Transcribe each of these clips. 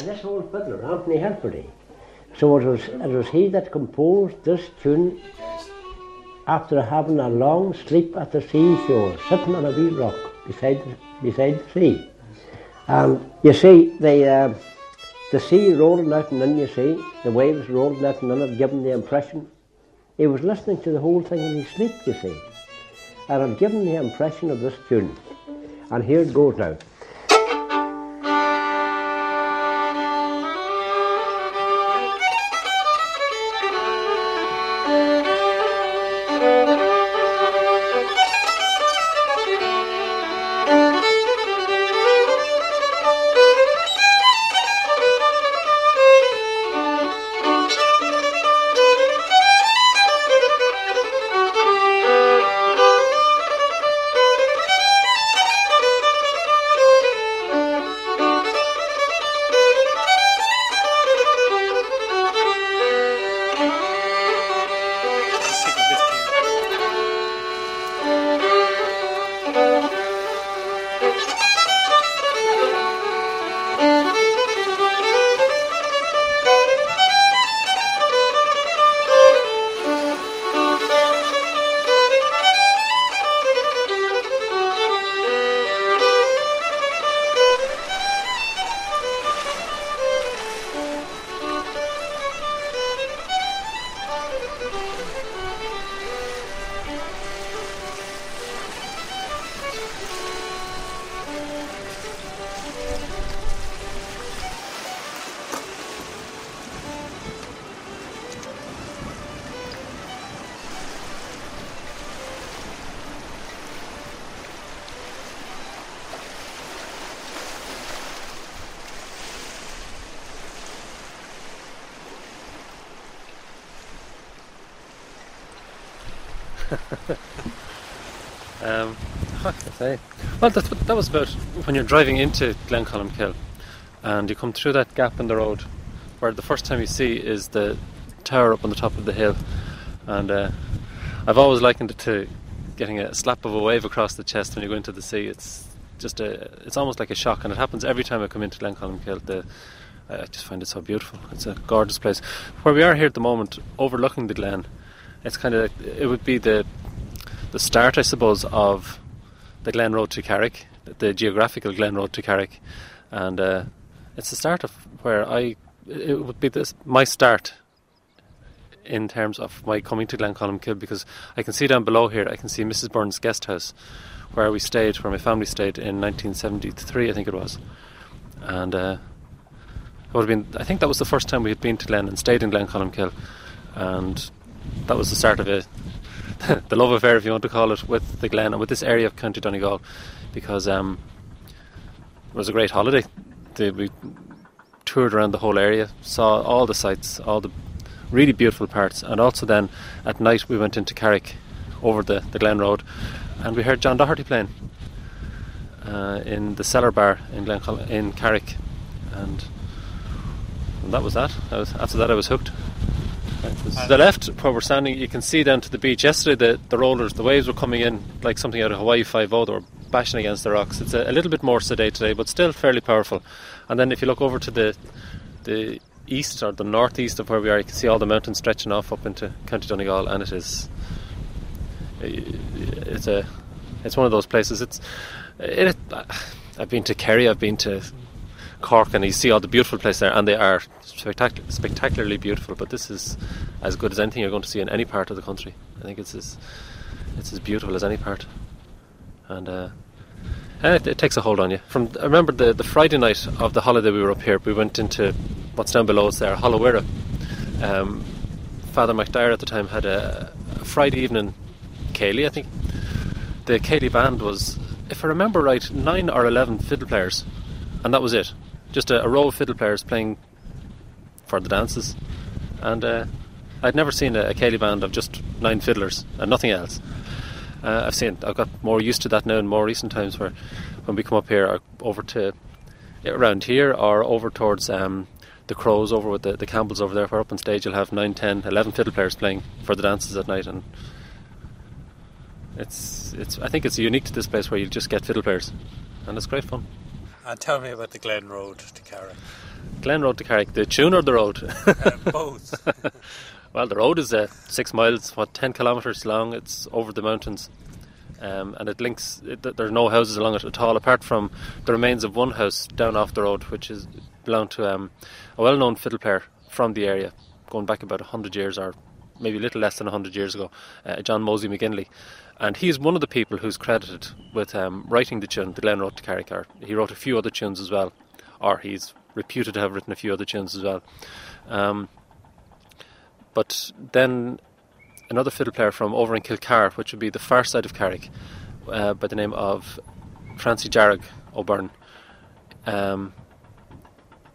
This old fiddler, Anthony Helperty. So it was, it was he that composed this tune after having a long sleep at the seashore, sitting on a wee rock beside, beside the sea. And you see, the, uh, the sea rolling out and in, you see, the waves rolling out and in it, giving the impression. He was listening to the whole thing in his sleep, you see. And it given the impression of this tune. And here it goes now. Well, that's what, that was about when you're driving into Glencolmkill and you come through that gap in the road where the first time you see is the tower up on the top of the hill. And uh, I've always likened it to getting a slap of a wave across the chest when you go into the sea. It's just a, it's almost like a shock, and it happens every time I come into Glencolmkill. The I just find it so beautiful. It's a gorgeous place. Where we are here at the moment, overlooking the glen, it's kind of it would be the the start, I suppose, of the Glen Road to Carrick, the geographical Glen Road to Carrick, and uh, it's the start of where I it would be this my start in terms of my coming to Glencolmkill because I can see down below here I can see Mrs Burns' guest house where we stayed, where my family stayed in 1973, I think it was, and. Uh, it would have been, I think that was the first time we had been to Glen and stayed in Glencolmkill, and that was the start of it, the love affair, if you want to call it, with the Glen and with this area of County Donegal, because um, it was a great holiday. We toured around the whole area, saw all the sights, all the really beautiful parts, and also then at night we went into Carrick over the, the Glen Road, and we heard John Doherty playing uh, in the Cellar Bar in Glencol- in Carrick, and and that was that. Was, after that, I was hooked. To the left, where we're standing, you can see down to the beach. Yesterday, the, the rollers, the waves were coming in like something out of Hawaii Five O. They were bashing against the rocks. It's a, a, little bit more sedate today, but still fairly powerful. And then, if you look over to the the east or the northeast of where we are, you can see all the mountains stretching off up into County Donegal, and it is uh, it's a it's one of those places. It's it, I've been to Kerry, I've been to Cork, and you see all the beautiful places there, and they are spectac- spectacularly beautiful. But this is as good as anything you're going to see in any part of the country. I think it's as it's as beautiful as any part, and. Uh, and it, it, takes a hold on you. From I remember the, the Friday night of the holiday we were up here, we went into what's down below us there, Hollowira. Um, Father McDyer at the time had a, a Friday evening Ceilidh, I think. The Ceilidh band was, if I remember right, nine or eleven fiddle players, and that was it. Just a, a row of fiddle players playing for the dances, and uh, I'd never seen a, a band of just nine fiddlers and nothing else. Uh, I've seen. I've got more used to that now in more recent times, where when we come up here, or over to around here, or over towards um, the Croaghs, over with the, the Campbells over there, where up on stage you'll have 9, 10, 11 fiddle players playing for the dances at night, and it's it's. I think it's unique to this place where you just get fiddle players, and it's great fun. And tell me about the Glen Road to Carrick. Glen Road to Carrick, the tune or the road? Uh, both. well, the road is uh, six miles, what, 10 kilometres long. It's over the mountains. Um, and it links, it, there are no houses along it at all, apart from the remains of one house down off the road, which is belonged to um, a well known fiddle player from the area, going back about 100 years or maybe a little less than 100 years ago, uh, John Mosey McGinley. And he's one of the people who's credited with um, writing the tune, the Glen Road to Carrick. He wrote a few other tunes as well, or he's reputed to have written a few other tunes as well. Um, but then another fiddle player from over in Kilcar, which would be the far side of Carrick, uh, by the name of Francie Dearg O'Byrne. Um,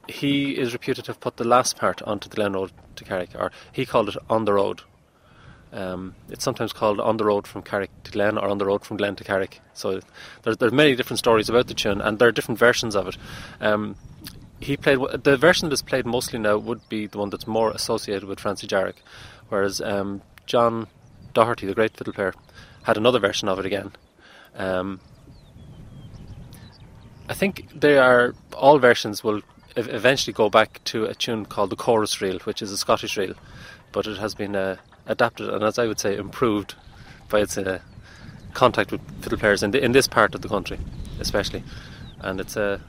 he is reputed to have put the last part onto the Glen Road to Carrick, or he called it On the Road. Um, it's sometimes called On the Road from Carrick to Glen or On the Road from Glen to Carrick. So there's, there's many different stories about the tune, and there are different versions of it. Um, he played the version that's played mostly now would be the one that's more associated with Francie Dearg, whereas um, John Doherty, the great fiddle player, had another version of it again. Um, I think they are all versions will eventually go back to a tune called the chorus reel, which is a Scottish reel, but it has been uh, adapted and, as I would say, improved by its uh, contact with fiddle players in, the, in this part of the country, especially. And it's a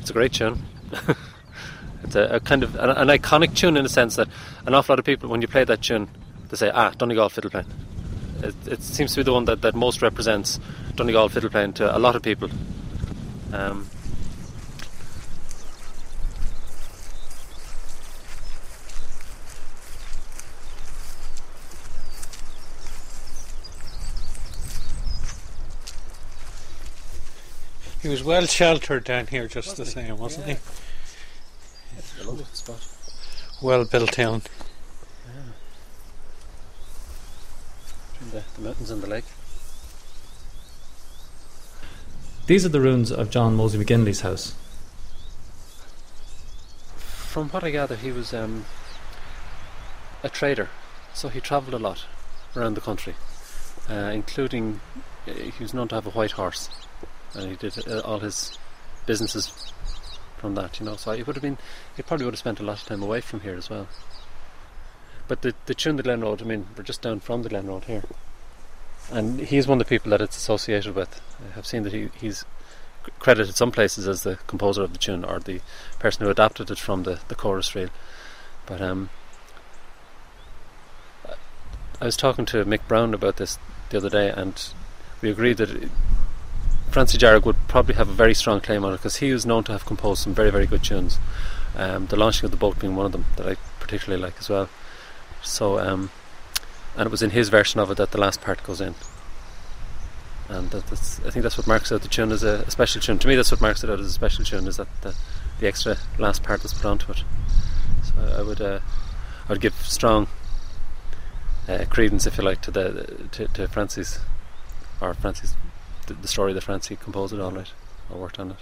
it's a great tune. it's a, a, kind of an, an, iconic tune in the sense that an awful lot of people, when you play that tune, they say, "Ah, Donegal fiddle playing." It, it seems to be the one that, that most represents Donegal fiddle playing to a lot of people. Um, He was well sheltered down here, just the same, wasn't yeah. he? It's a lovely spot. Well built town. Yeah. Between the, the mountains and the lake. These are the ruins of John Mosey McGinley's house. From what I gather, he was um, a trader, so he travelled a lot around the country, uh, including uh, he was known to have a white horse and he did uh, all his businesses from that, you know. So he would have been, he probably would have spent a lot of time away from here as well. But the the tune the Glen Road, I mean, we're just down from the Glen Road here, and he's one of the people that it's associated with. I have seen that he he's credited some places as the composer of the tune or the person who adapted it from the the chorus reel. But um, I was talking to Mick Brown about this the other day, and we agreed that Francie Dearg would probably have a very strong claim on it because he was known to have composed some very, very good tunes. Um, the launching of the boat being one of them that I particularly like as well. So, um, and it was in his version of it that the last part goes in. And that, that's, I think that's what marks out the tune as a, a, special tune. To me, that's what marks it out as a special tune is that the, the extra last part that's put onto it. So I would, uh, I would give strong uh, credence, if you like, to the to, to Francie's or Francie's the, story of the story that Francie composed it all right or worked on it.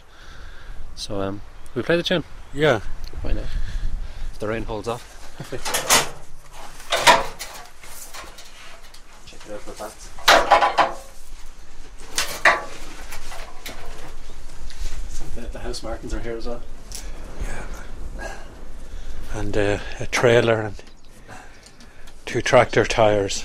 So um, we play the tune. Yeah. Why not? If the rain holds off. Check it out for facts. The, the Housemartins are here as well. Yeah. And uh, a trailer and two tractor tires.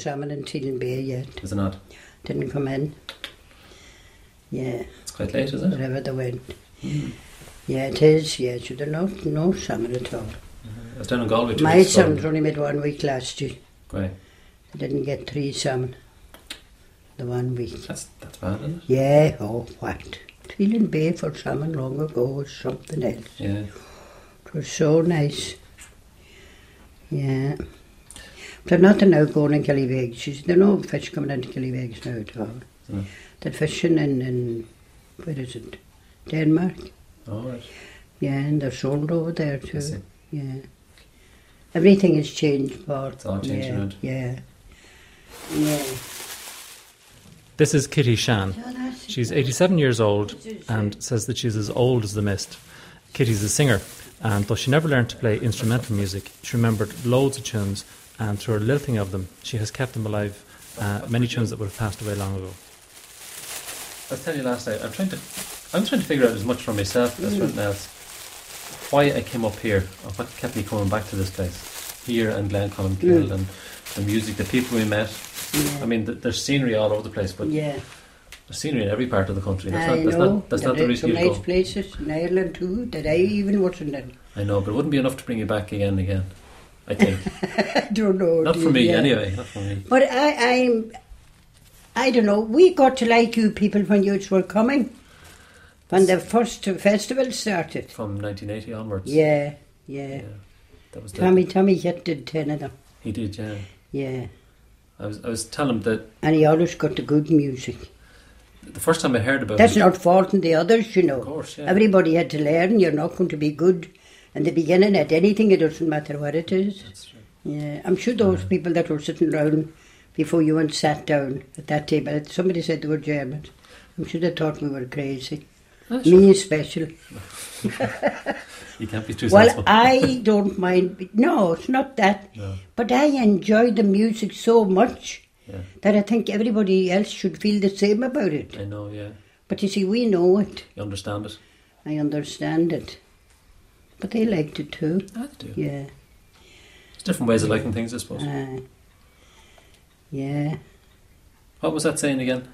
No salmon in Teelin Bay yet. Is it not? Didn't come in. Yeah, It's quite late, is it? Whatever they went. Yeah, it is. Yeah, so there's no, no salmon at all. I was down in Galway two My sons only made one week last year. Right. I didn't get three salmon the one week. That's that's bad, isn't it? Yeah, oh, what? Teelin Bay for salmon long ago was something else. Yeah. It was so nice. Yeah. But nothing now going in Killybegs. There's no fish coming into Killybegs now at all. No. They're fishing in, in, where is it? Denmark. All right. Yeah, and they're sold over there too. Yeah. Everything has changed, Paul. It's all changing yeah, around. Yeah. Yeah. This is Kitty Shan. Oh, She's 87 years old and says that she's as old as the mist. Kitty's a singer, and though she never learned to play instrumental music, she remembered loads of tunes, and through her lilting of them, she has kept them alive. Uh, many tunes that would have passed away long ago. I was telling you last night. I'm trying to, I'm trying to figure out as much for myself as for anything else. Why I came up here, or what kept me coming back to this place, here and Glencolmkill, Mm. and the music, the people we met. Yeah. I mean, th- there's scenery all over the place, but yeah. there's scenery in every part of the country. That's I not, that's know. not, that's There not the reason some you nice go. places in Ireland too that I even wasn't in. I know, but it wouldn't be enough to bring you back again and again. I think. I don't know. not for me, yeah. anyway. Not for me. But I, I'm, I don't know. We got to like you people when you were coming, when the first festival started. From 1980 onwards. Yeah, yeah. Yeah. That was the, Tommy, Tommy hit did ten of them. He did, yeah. Yeah, I was, I was telling him that and he always got the good music. the first time I heard about That's it, not faulting the others, you know. Of course, yeah. Everybody had to learn. You're not going to be good in the beginning at anything. It doesn't matter what it is. That's true. Yeah, I'm sure those people that were sitting around before you and sat down at that table. Somebody said they were Germans. I'm sure they thought we were crazy. Ah, sure. Me especially. You can't be too Well, sensible. I don't mind. No, it's not that. No. But I enjoy the music so much Yeah. that I think everybody else should feel the same about it. I know, yeah. But you see, we know it. You understand it? I understand it. But they liked it too. I do. Yeah. There's different ways of liking things, I suppose. Uh, yeah. what was that saying again?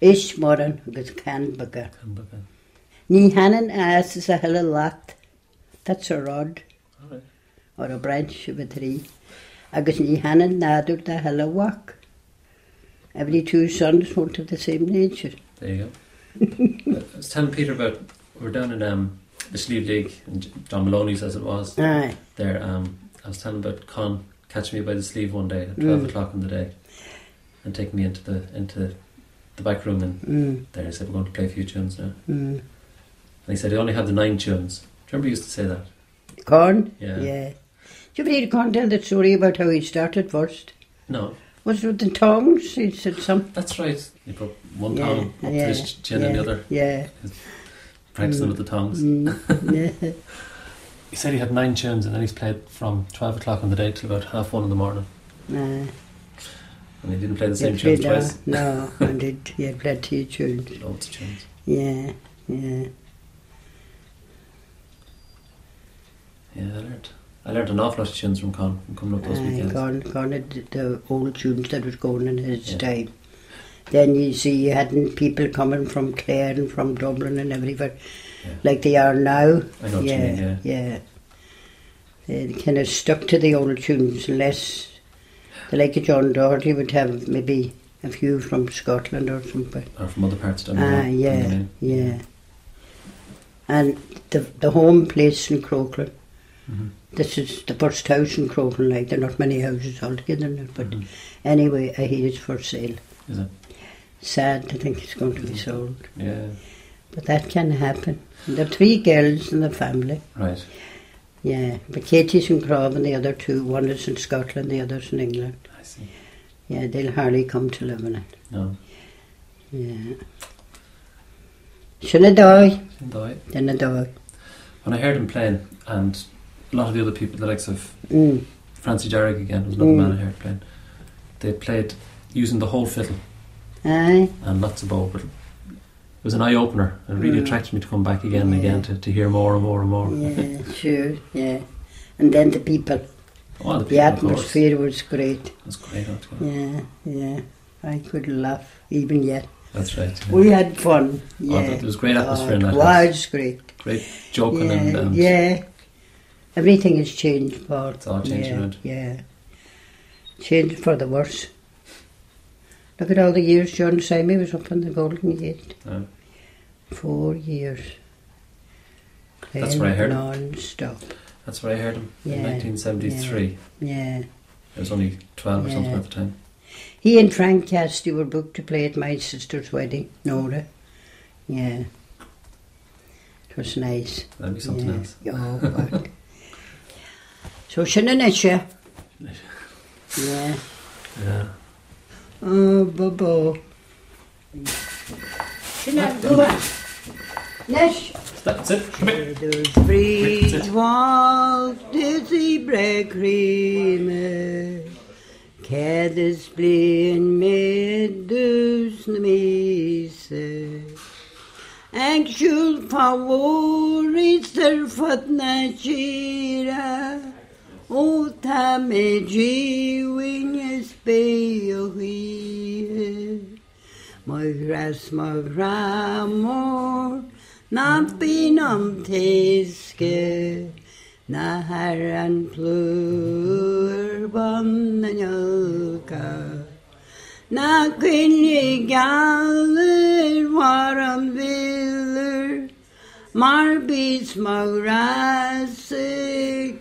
Is moran agus can baga. All Ní hanan as is a hell of lot. That's a rod right. or a branch of a tree. Agus ní hanan nadur the hell of walk. Every two sons won't have the same nature. There you go. I was telling Peter about we were down in um, the Slieve League J- John Maloney's as it was Aye. there. Um, I was telling about Con catching me by the sleeve one day at twelve Mm. o'clock in the day and taking me into the into the back room and Mm, there he said we're going to play a few tunes now. mm. And he said he only had the nine tunes. Do you remember he used to say that? Con? Yeah. Yeah. Do you ever hear Con tell that story about how he started first? No, Was it with the tongs? He said some. that's right. He put one yeah, tongue up yeah, to his chin yeah, and the other, Yeah. Practicing with the tongues. Mm. He said he had nine tunes and then he's played from 12 o'clock on the day till about half one in the morning. Nah. And he didn't play the same tunes played, uh, twice. No, and it, he had plenty of tunes. Loads of tunes. Yeah, yeah. Yeah, I learned. I learned an awful lot of tunes from Con from coming up those Aye, weekends. Con, Con had the old tunes that was going in his Yeah. time. Then you see you hadn't people coming from Clare and from Dublin and everywhere Yeah. like they are now. I know what you yeah, mean, yeah. yeah. They kind of stuck to the old tunes unless, the like of John Doherty would have maybe a few from Scotland or something. Or from other parts down Ah, yeah, yeah. And the the home place in Crokland, hmm this is the first house in Crokland, like there are not many houses altogether it, but Mhm. anyway, I hear it's for sale. Is it? Sad to think it's going to be sold, Yeah. but that can happen. There are three girls in the family, Right. yeah, but Katie's in Crov and the other two, one is in Scotland, the other's in England. I see. Yeah, they'll hardly come to live in it, No. yeah. Shouldn't die, then a die. when I heard him playing, and a lot of the other people, the likes of Mm. Francie Dearg again, was another Mm. man I heard playing, they played using the whole fiddle Aye, and lots of bow, but it was an eye opener. It really Mm. attracted me to come back again and again to, to hear more and more and more. Yeah, sure, yeah. And then the people, Oh, the, the people, of atmosphere was great. That's great. altogether. Yeah, yeah. I could laugh even yet. That's right. yeah. We had fun. Oh, Yeah. there was great atmosphere in Oh, that it house. was great. Great joking yeah, and, and yeah. Everything has changed, Paul. It's all changed yeah, around. Yeah. Changed for the worse. Look at all the years John Simon was up on the Golden Gate. Four years. That's where I heard him. Non-stop. that's where I heard him in 1973. Yeah. I was only 12 or something at the time. He and Frank Cassidy were booked to play at my sister's wedding, Nora. Yeah. It was nice. That'd be something yeah. else. Oh, God. so, Shinnanisha. Yeah. Yeah. Oh, Bobo. Shinna, go back. Nish. That's it. Come here. Meadows bridge walk dizzy break creamer Caddes blien meadows na mise Actual favorister fått na Old time जीवन्यस पे हुई है मगरस मगरा मोर नाम पीनम थेस के नहरन फ्लूर बम नयलका Na günlü gelir varım bilir Marbis mağrası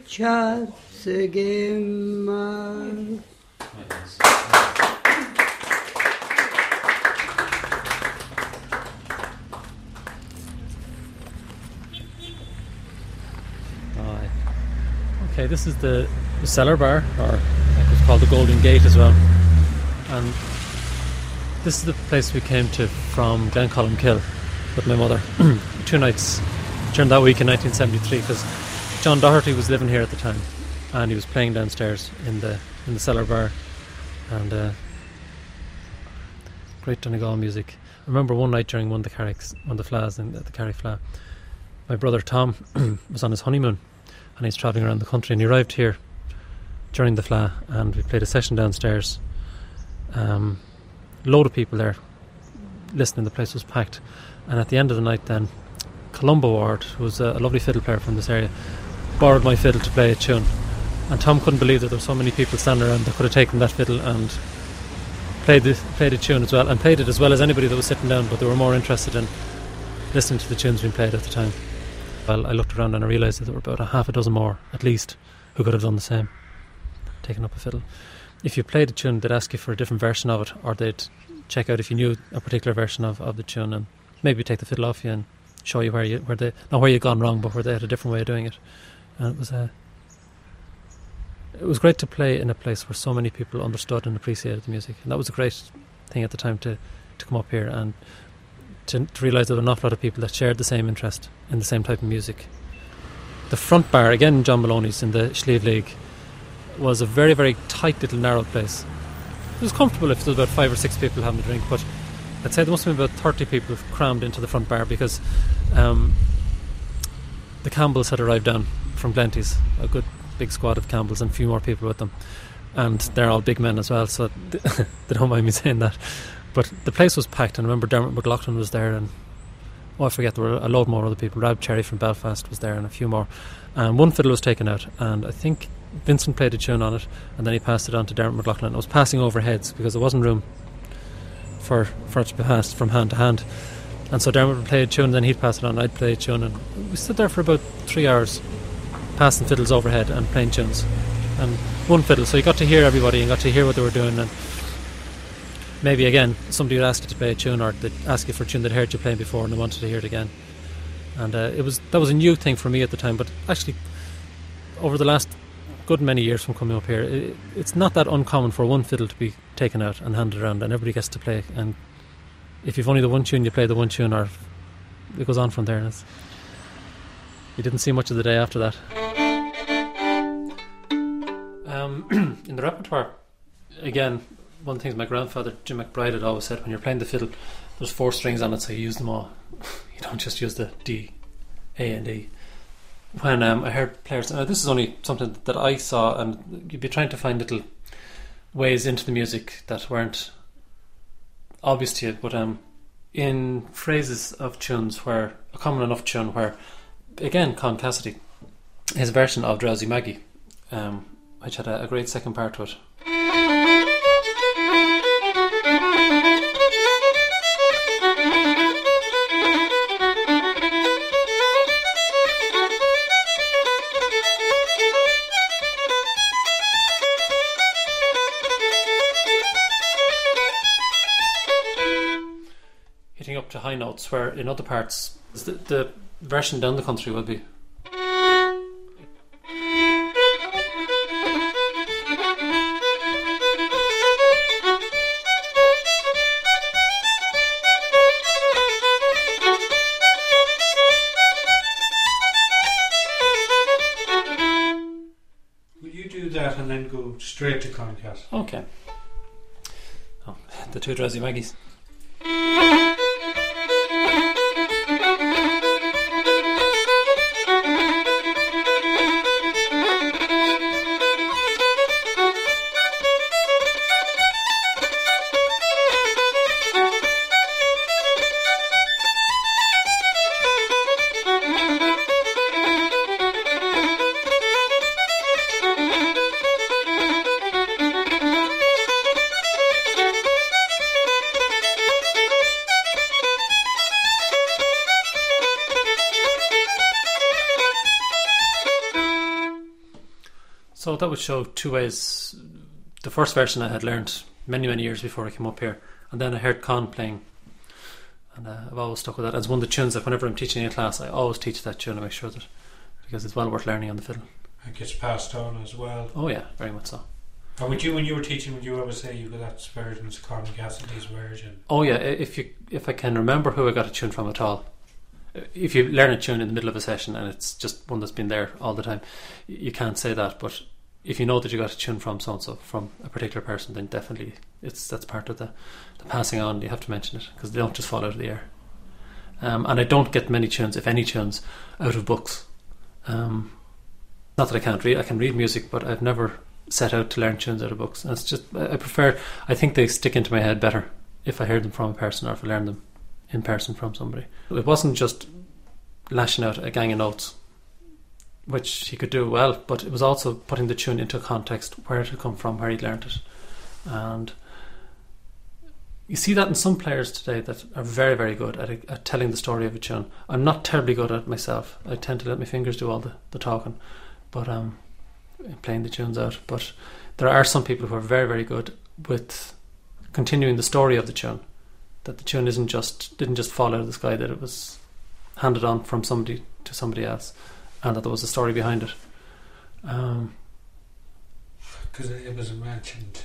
çat Aye. Okay, this is the, the cellar bar, or it's called the Golden Gate as well. And this is the place we came to from Glencolmkill with my mother. Two nights during that week in 1973, because John Doherty was living here at the time, and he was playing downstairs in the in the cellar bar, and uh, great Donegal music. I remember one night during one of the Carricks, one of the fleadhs in the Carrick Fleadh, my brother Tom was on his honeymoon and he's travelling around the country and he arrived here during the fleadh and we played a session downstairs. Um, load of people there listening the place was packed. And at the end of the night then Columba Ward who was a, a lovely fiddle player from this area borrowed my fiddle to play a tune and Tom couldn't believe that there were so many people standing around that could have taken that fiddle and played the, played a tune as well and played it as well as anybody that was sitting down but they were more interested in listening to the tunes being played at the time well, I looked around and I realised that there were about a half a dozen more, at least, who could have done the same, taken up a fiddle. If you played a tune, they'd ask you for a different version of it, or they'd check out if you knew a particular version of, of the tune and maybe take the fiddle off you and show you where you where they not where you'd gone wrong, but where they had a different way of doing it. And it was a it was great to play in a place where so many people understood and appreciated the music, and that was a great thing at the time to to come up here and to, to realise there were an awful lot of people that shared the same interest in the same type of music. The front bar, again, John Maloney's in the Slieve League, was a very, very tight little narrow place. It was comfortable if there was about five or six people having a drink, but I'd say there must have been about 30 people crammed into the front bar because um, the Campbells had arrived down from Glenties, a good big squad of Campbells and a few more people with them. And they're all big men as well, so they don't mind me saying that. But the place was packed, and I remember Dermot McLaughlin was there, and oh, I forget, there were a load more other people. Rob Cherry from Belfast was there, and a few more. And one fiddle was taken out, and I think Vincent played a tune on it, and then he passed it on to Dermot McLaughlin. It was passing over heads because there wasn't room for, for it to be passed from hand to hand. And so Dermot would play a tune, and then he'd pass it on, I'd play a tune, and we stood there for about three hours, passing fiddles overhead and playing tunes. And one fiddle, so you got to hear everybody and got to hear what they were doing, and maybe again somebody would ask you to play a tune or they'd ask you for a tune they'd heard you playing before and they wanted to hear it again. And uh, it was that was a new thing for me at the time but actually over the last good many years from coming up here it, it's not that uncommon for one fiddle to be taken out and handed around and everybody gets to play. And if you've only the one tune you play the one tune or it goes on from there. And it's, you didn't see much of the day after that in the repertoire again one of the things my grandfather Jim McBride had always said when you're playing the fiddle, there's four strings on it, so you use them all. you don't just use the D, A, and E. When um, I heard players, now this is only something that I saw, and you'd be trying to find little ways into the music that weren't obvious to you, but um, in phrases of tunes where a common enough tune where, again, Con Cassidy, his version of Drowsy Maggie, um, which had a, a great second part to it. hitting up to high notes where in other parts the, the version down the country will be Concast? okay. Oh, the two drowsy Maggies. That would show two ways. The first version I had learned many, many years before I came up here, and then I heard Con playing, and uh, I've always stuck with that. As one of the tunes that whenever I'm teaching a class, I always teach that tune to make sure that because it's well worth learning on the fiddle. It gets passed on as well. Oh yeah, very much so. And would you, when you were teaching, would you ever say you got that version's Con Cassidy's version? Oh yeah, if you if I can remember who I got a tune from at all. If you learn a tune in the middle of a session and it's just one that's been there all the time, you can't say that. But if you know that you got a tune from so and so from a particular person, then definitely it's that's part of the, the passing on. You have to mention it because they don't just fall out of the air. Um, and I don't get many tunes, if any tunes, out of books. Um, not that I can't read; I can read music, but I've never set out to learn tunes out of books. And it's just I prefer. I think they stick into my head better if I hear them from a person or if I learn them in person from somebody. It wasn't just lashing out a gang of notes, which he could do well, but it was also putting the tune into context, where it had come from, where he'd learned it. And you see that in some players today that are very, very good at, at telling the story of a tune. I'm not terribly good at it myself. I tend to let my fingers do all the, the talking, but um, playing the tunes out. But there are some people who are very, very good with continuing the story of the tune. That the tune isn't just didn't just fall out of the sky. That it was handed on from somebody to somebody else, and that there was a story behind it. Um, Because it was mentioned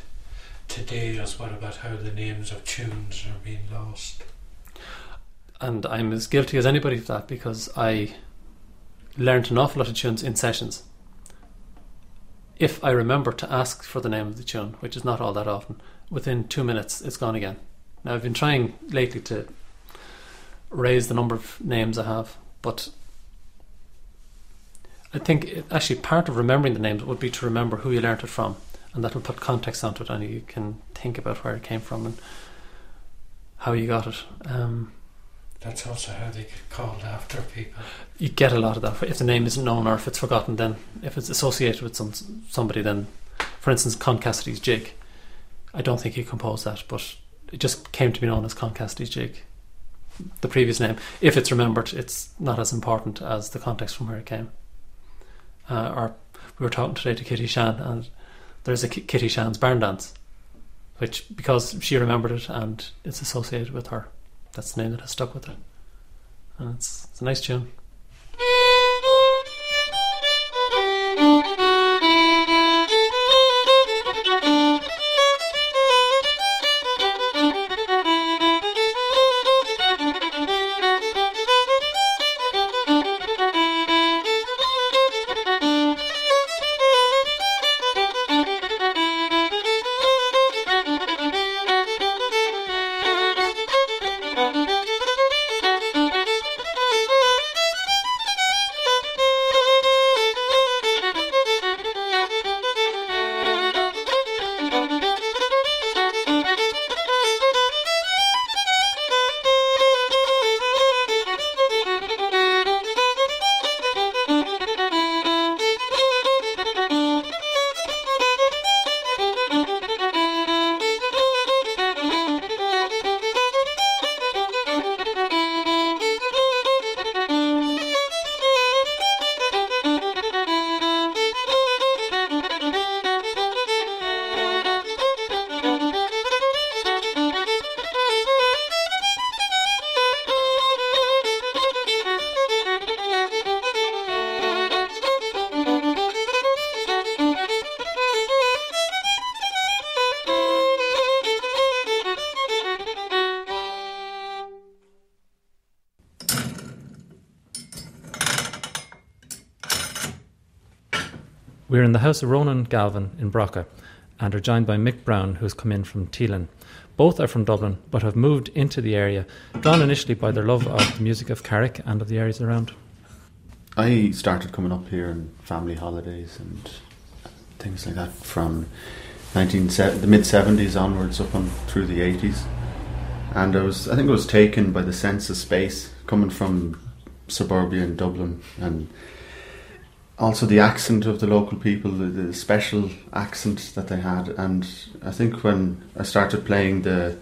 today as well about how the names of tunes are being lost. and I'm as guilty as anybody of that because I learned an awful lot of tunes in sessions. If I remember to ask for the name of the tune, which is not all that often, within two minutes it's gone again. Now I've been trying lately to raise the number of names I have, but I think it, actually part of remembering the names would be to remember who you learnt it from, and that will put context onto it, and you can think about where it came from and how you got it. Um, That's also how they get called after people. you get a lot of that. If the name isn't known or if it's forgotten, then if it's associated with some somebody, then, for instance, Con Cassidy's jig. I don't think he composed that, but it just came to be known as Con Cassidy's jig. The previous name, if it's remembered, it's not as important as the context from where it came. Uh, or we were talking today to Kitty Shan, and there's a Kitty Shan's barn dance, which because she remembered it and it's associated with her, that's the name that has stuck with it. And it's, it's a nice tune. We're in the house of Ronan Galvin in Brocha and are joined by Mick Brown, who's come in from Teelin. Both are from Dublin but have moved into the area, drawn initially by their love of the music of Carrick and of the areas around. I started coming up here on family holidays and things like that from 19, the mid 70s onwards up on through the 80s. And I was, I think I was taken by the sense of space coming from suburbia in Dublin and also the accent of the local people, the, the, special accent that they had, and I think when I started playing the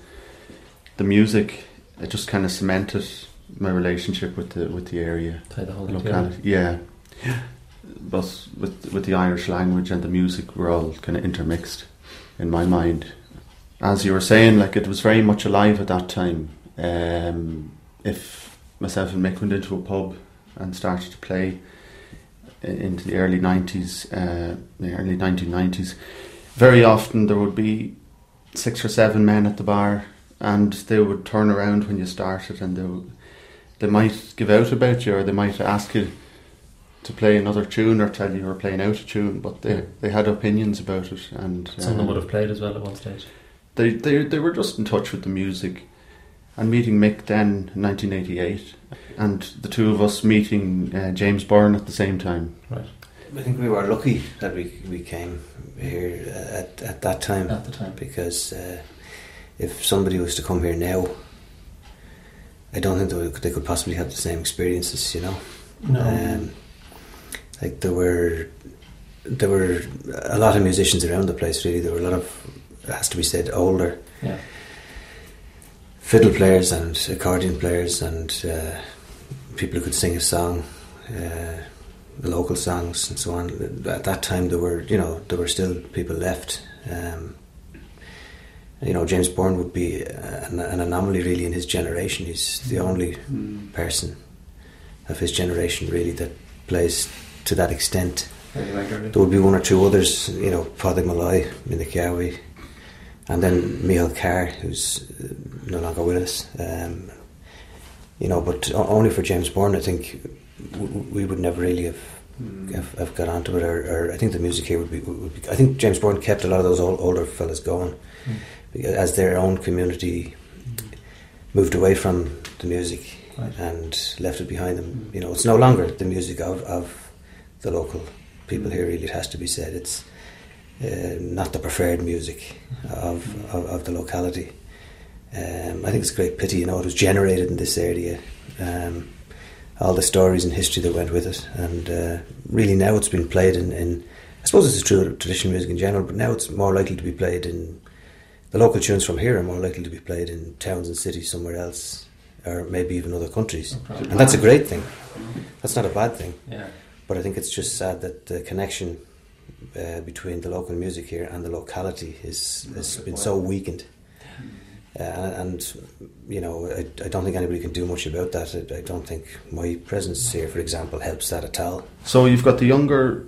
the music, it just kind of cemented my relationship with the with the area, the locality. Yeah, but with with the Irish language and the music were all kind of intermixed in my mind. As you were saying, like it was very much alive at that time. Um, if myself and Mick went into a pub and started to play into the early 90s, uh, the early 1990s, very often there would be six or seven men at the bar and they would turn around when you started and they, would, they might give out about you or they might ask you to play another tune or tell you you were playing out a tune, but they, they had opinions about it. and Some of them would have played as well at one stage. They, they, they were just in touch with the music. And meeting Mick then in 1988 and the two of us meeting uh, James Byrne at the same time. Right. I think we were lucky that we we came here at at that time. At the time, because uh, if somebody was to come here now, I don't think they, they could possibly have the same experiences. You know. No. Um, like there were there were a lot of musicians around the place. Really, there were a lot of it has to be said older. Yeah. Fiddle players and accordion players and uh, people who could sing a song, uh, local songs and so on. At that time, there were you know there were still people left. Um, you know, James Byrne would be an, an, anomaly really in his generation. He's the only mm. person of his generation really that plays to that extent. There would be one or two others, you know, Paddy Malloy, Minicawi, and then Michael Carr, who's no longer with us. Um, you know, but only for James Byrne, I think we would never really have mm. have, have, got onto it. Or, or, I think the music here would be, would be, I think James Byrne kept a lot of those old, older fellas going mm. as their own community mm. moved away from the music right. and left it behind them. You know, it's no longer the music of, of the local people here. Really, it has to be said. It's uh, not the preferred music of, of, of the locality. Um, I think it's a great pity, you know, it was generated in this area. Um, all the stories and history that went with it, and uh, really now it's been played in, in. I suppose it's true of traditional music in general, but now it's more likely to be played in. The local tunes from here are more likely to be played in towns and cities somewhere else, or maybe even other countries, and that's a great thing. That's not a bad thing. Yeah. But I think it's just sad that the connection uh, between the local music here and the locality is has been so weakened. Uh, and you know, I, I, don't think anybody can do much about that. I, I, don't think my presence here, for example, helps that at all. So you've got the younger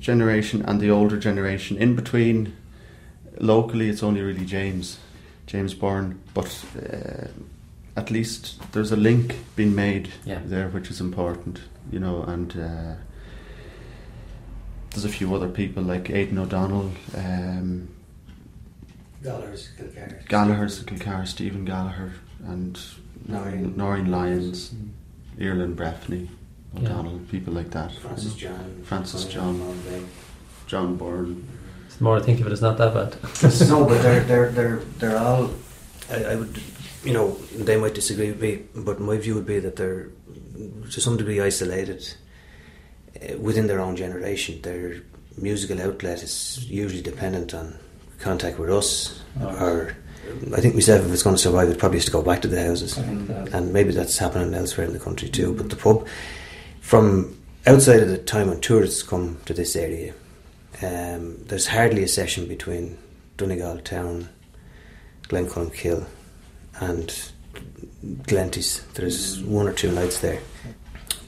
generation and the older generation. In between, locally, it's only really James, James Byrne. But uh, at least there's a link being made yeah. there, which is important. You know, and. There's a few other people like Aidan O'Donnell, um, Gallagher's Kilcar. Gallagher's Kilcar, Stephen Gallagher, and Noreen, Noreen Lyons, mm. Ireland Breffney, O'Donnell, yeah. people like that. Francis John. Francis John. John Byrne. The more I think of it, it's not that bad. no, but they're they're they're they're all. I, I, would, you know, they might disagree with me, but my view would be that they're to some degree isolated within their own generation. Their musical outlet is usually dependent on contact with us, oh. or I think myself, if it's going to survive, it probably has to go back to the houses, and maybe that's happening elsewhere in the country too. Mm. But the pub, from outside of the time when tourists come to this area, um, there's hardly a session between Donegal town, Glencolmcille, and Glenties. There's one or two nights there.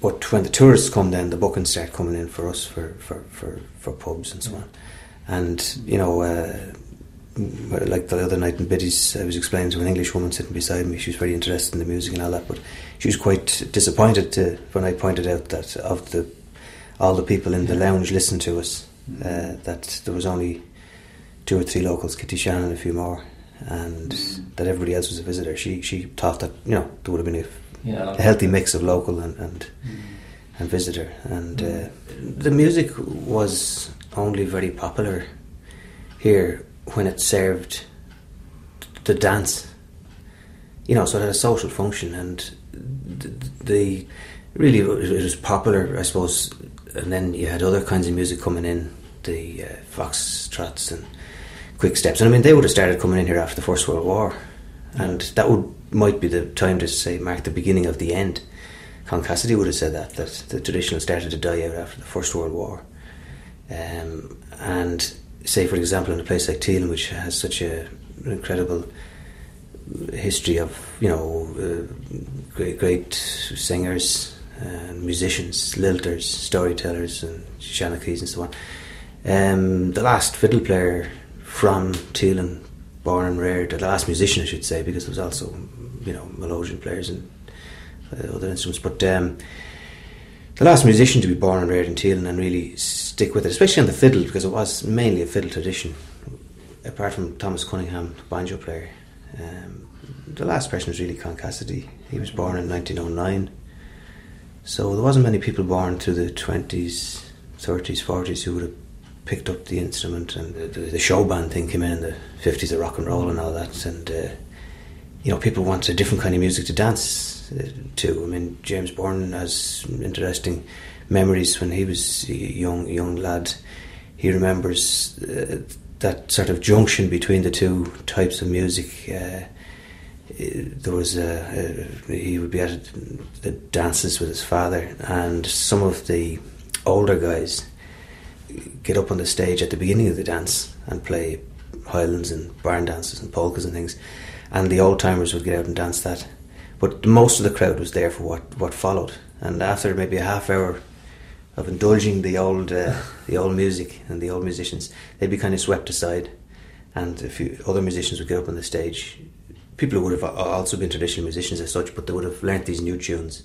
But when the tourists come, then the bookings start coming in for us for, for, for, for pubs and so on. And you know, uh, like the other night in Biddy's, I was explaining to an English woman sitting beside me. She was very interested in the music and all that, but she was quite disappointed to, when I pointed out that of the all the people in the lounge listened to us. Uh, that there was only two or three locals, Kitty Shannon and a few more, and that everybody else was a visitor. She she thought that you know there would have been a, Yeah. a healthy mix of local and and, and visitor, and uh, the music was only very popular here when it served the dance. You know, so it had a social function, and the, the really it was popular, I suppose. And then you had other kinds of music coming in, the uh, fox trots and quick steps. And I mean, they would have started coming in here after the First World War, and that would might be the time to say mark the beginning of the end. Con Cassidy would have said that that the traditional started to die out after the First World War, um, and say for example in a place like Teelin, which has such a, an incredible history of you know uh, great great singers and musicians, lilters, storytellers, and shanachies and so on. Um, the last fiddle player from Teelin, born and reared, the last musician I should say, because there was also you know melodeon players and uh, other instruments, but. Um, the last musician to be born and reared in Teelin and really stick with it, especially on the fiddle, because it was mainly a fiddle tradition, apart from Thomas Cunningham, the banjo player. Um, the last person was really Con Cassidy. He was born in 1909. So there wasn't many people born through the 20s, 30s, 40s who would have picked up the instrument. And the, the, the show band thing came in in the 50s, the rock and roll and all that. And, uh, you know, people want a different kind of music to dance uh, to. I mean, James Byrne has interesting memories when he was a young young lad. He remembers uh, that sort of junction between the two types of music. Uh, there was a, a, he would be at the dances with his father, and some of the older guys get up on the stage at the beginning of the dance and play highlands and barn dances and polkas and things, and the old timers would get out and dance that. But most of the crowd was there for what, what followed, and after maybe a half hour of indulging the old uh, the old music and the old musicians, they'd be kind of swept aside, and a few other musicians would get up on the stage. People who would have also been traditional musicians as such, but they would have learnt these new tunes.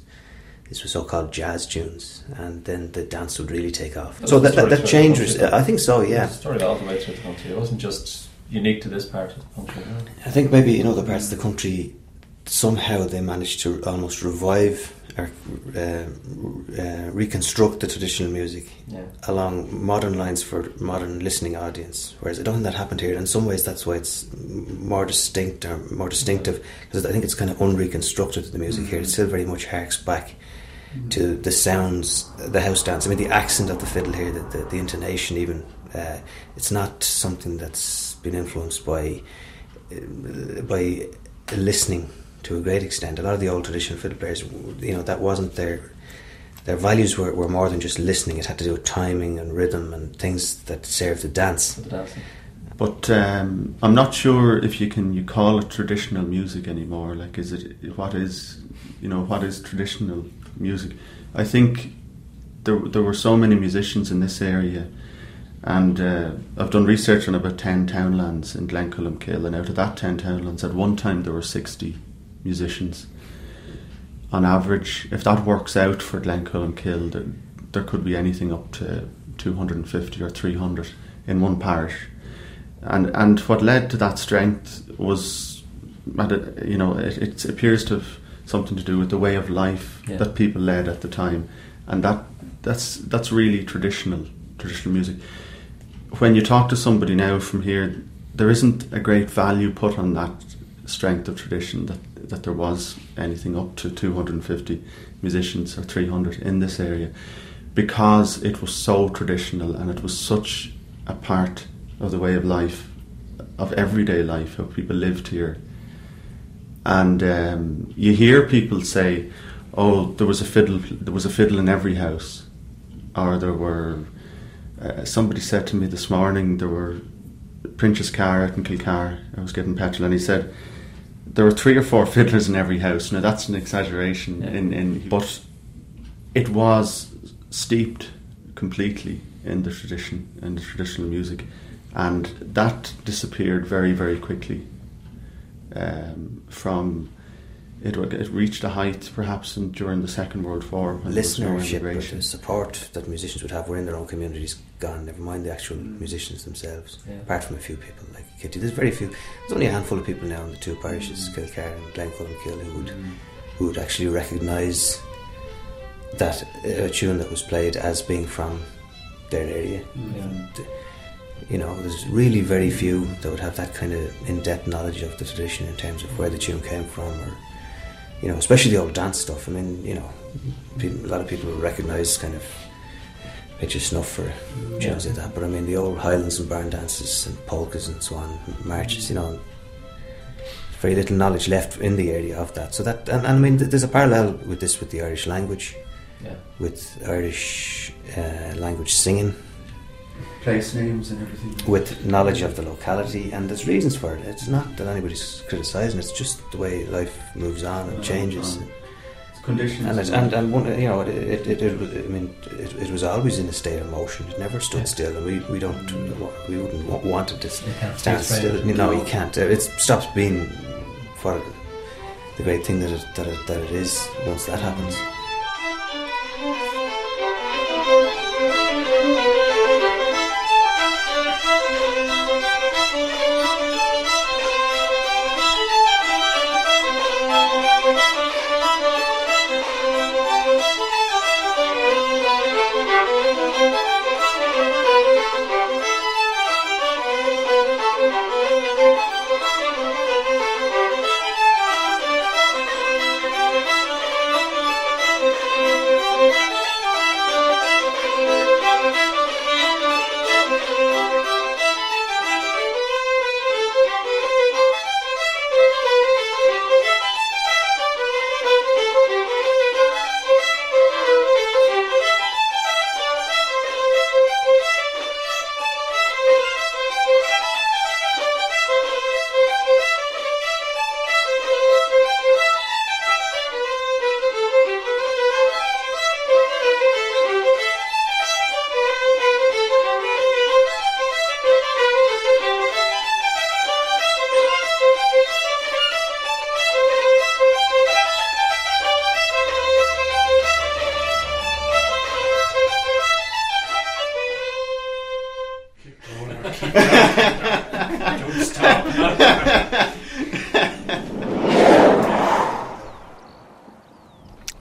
These were so-called jazz tunes, and then the dance would really take off. So that, that, story that change was. I think so, yeah. It started all the way through the country. It wasn't just unique to this part of the country. I think maybe in other parts of the country, somehow they managed to almost revive or uh, uh, reconstruct the traditional music Yeah. along modern lines for modern listening audience. Whereas I don't think that happened here. In some ways, that's why it's more distinct or more distinctive because I think it's kind of unreconstructed. The music here, it still very much harks back to the sounds, the house dance. I mean, the accent of the fiddle here, the, the, the intonation, even. Uh, it's not something that's been influenced by uh, by listening to a great extent. A lot of the old traditional fiddle players, you know, that wasn't their their values were, were more than just listening. It had to do with timing and rhythm and things that served the dance. The. But um, I'm not sure if you can you call it traditional music anymore. Like, is it what is you know what is traditional music? I think there there were so many musicians in this area, and uh, I've done research on about ten townlands in Glencolmcille, and out of that ten townlands, at one time there were sixty musicians. On average, if that works out for Glencolmcille, there, there could be anything up to 250 or 300 in one parish and and what led to that strength was you know it, it appears to have something to do with the way of life Yeah. that people led at the time and that that's that's really traditional traditional music when you talk to somebody now from here there isn't a great value put on that strength of tradition that that there was anything up to 250 musicians or 300 in this area because it was so traditional and it was such a part of the way of life, of everyday life, how people lived here. And um, you hear people say, "Oh, there was a fiddle. There was a fiddle in every house," or there were. Uh, somebody said to me this morning there were Princess Car out in Kilcar. I was getting petrol, and he said there were three or four fiddlers in every house. Now that's an exaggeration, Yeah. in, in but it was steeped completely in the tradition and the traditional music, and that disappeared very very quickly um, from it, it reached a height perhaps in, during the Second World War when there was no listenership, the support that musicians would have within their own communities gone. Never mind the actual mm. musicians themselves. Yeah. Apart from a few people like Kitty, there's very few. There's only a handful of people now in the two parishes, mm. Kilcar and Glencolmcille who would mm. who would actually recognise that uh, a tune that was played as being from their area. And, you know, there's really very few that would have that kind of in-depth knowledge of the tradition in terms of where the tune came from, or you know, especially the old dance stuff. I mean, you know, people, a lot of people recognise kind of pitch of snuff for tunes like that, but I mean, the old Highlands and barn dances and polkas and so on, marches, you know, very little knowledge left in the area of that. So that, and, and I mean, there's a parallel with this with the Irish language, Yeah. with Irish uh, language singing, Place names and everything. with knowledge of the locality, and there's reasons for it. It's not that anybody's criticising; it's just the way life moves on and changes. It's conditions. And, it, and and one, you know, it, it, it, it was- I mean, it, it was always in a state of motion. It never stood Yeah. still, and we, we don't we wouldn't want it to stand still. No, you can't. It stops being what the great thing that it, that it, that it is once that happens.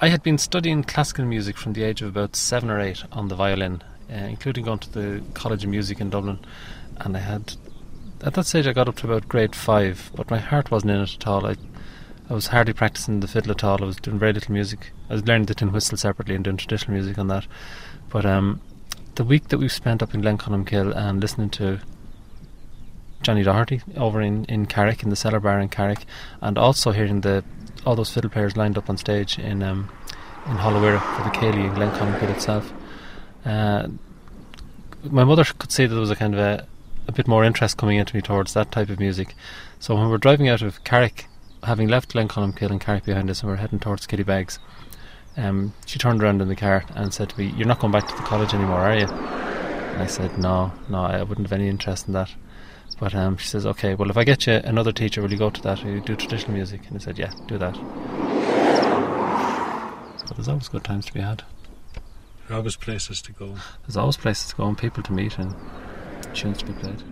I had been studying classical music from the age of about seven or eight on the violin, uh, including going to the College of Music in Dublin. And I had, at that stage, I got up to about grade five, but my heart wasn't in it at all. I, I was hardly practicing the fiddle at all. I was doing very little music. I was learning the tin whistle separately and doing traditional music on that. But um, the week that we spent up in Glencolmcille and listening to Johnny Doherty over in, in Carrick, in the Cellar Bar in Carrick, and also hearing the all those fiddle players lined up on stage in um, in Hollowira for the céilí in Glenconn itself. Uh, my mother could see that there was a kind of a, a bit more interest coming into me towards that type of music. So when we were driving out of Carrick, having left Glencolmcille and Carrick behind us, and we were heading towards Killybegs, um, she turned around in the car and said to me, "You're not going back to the college anymore, are you?" And I said, "No, no, I wouldn't have any interest in that." But um, she says, okay, well, if I get you another teacher, will you go to that? Will you do traditional music? And I said, yeah, do that. But there's always good times to be had. There's always places to go. There's always places to go and people to meet and tunes to be played.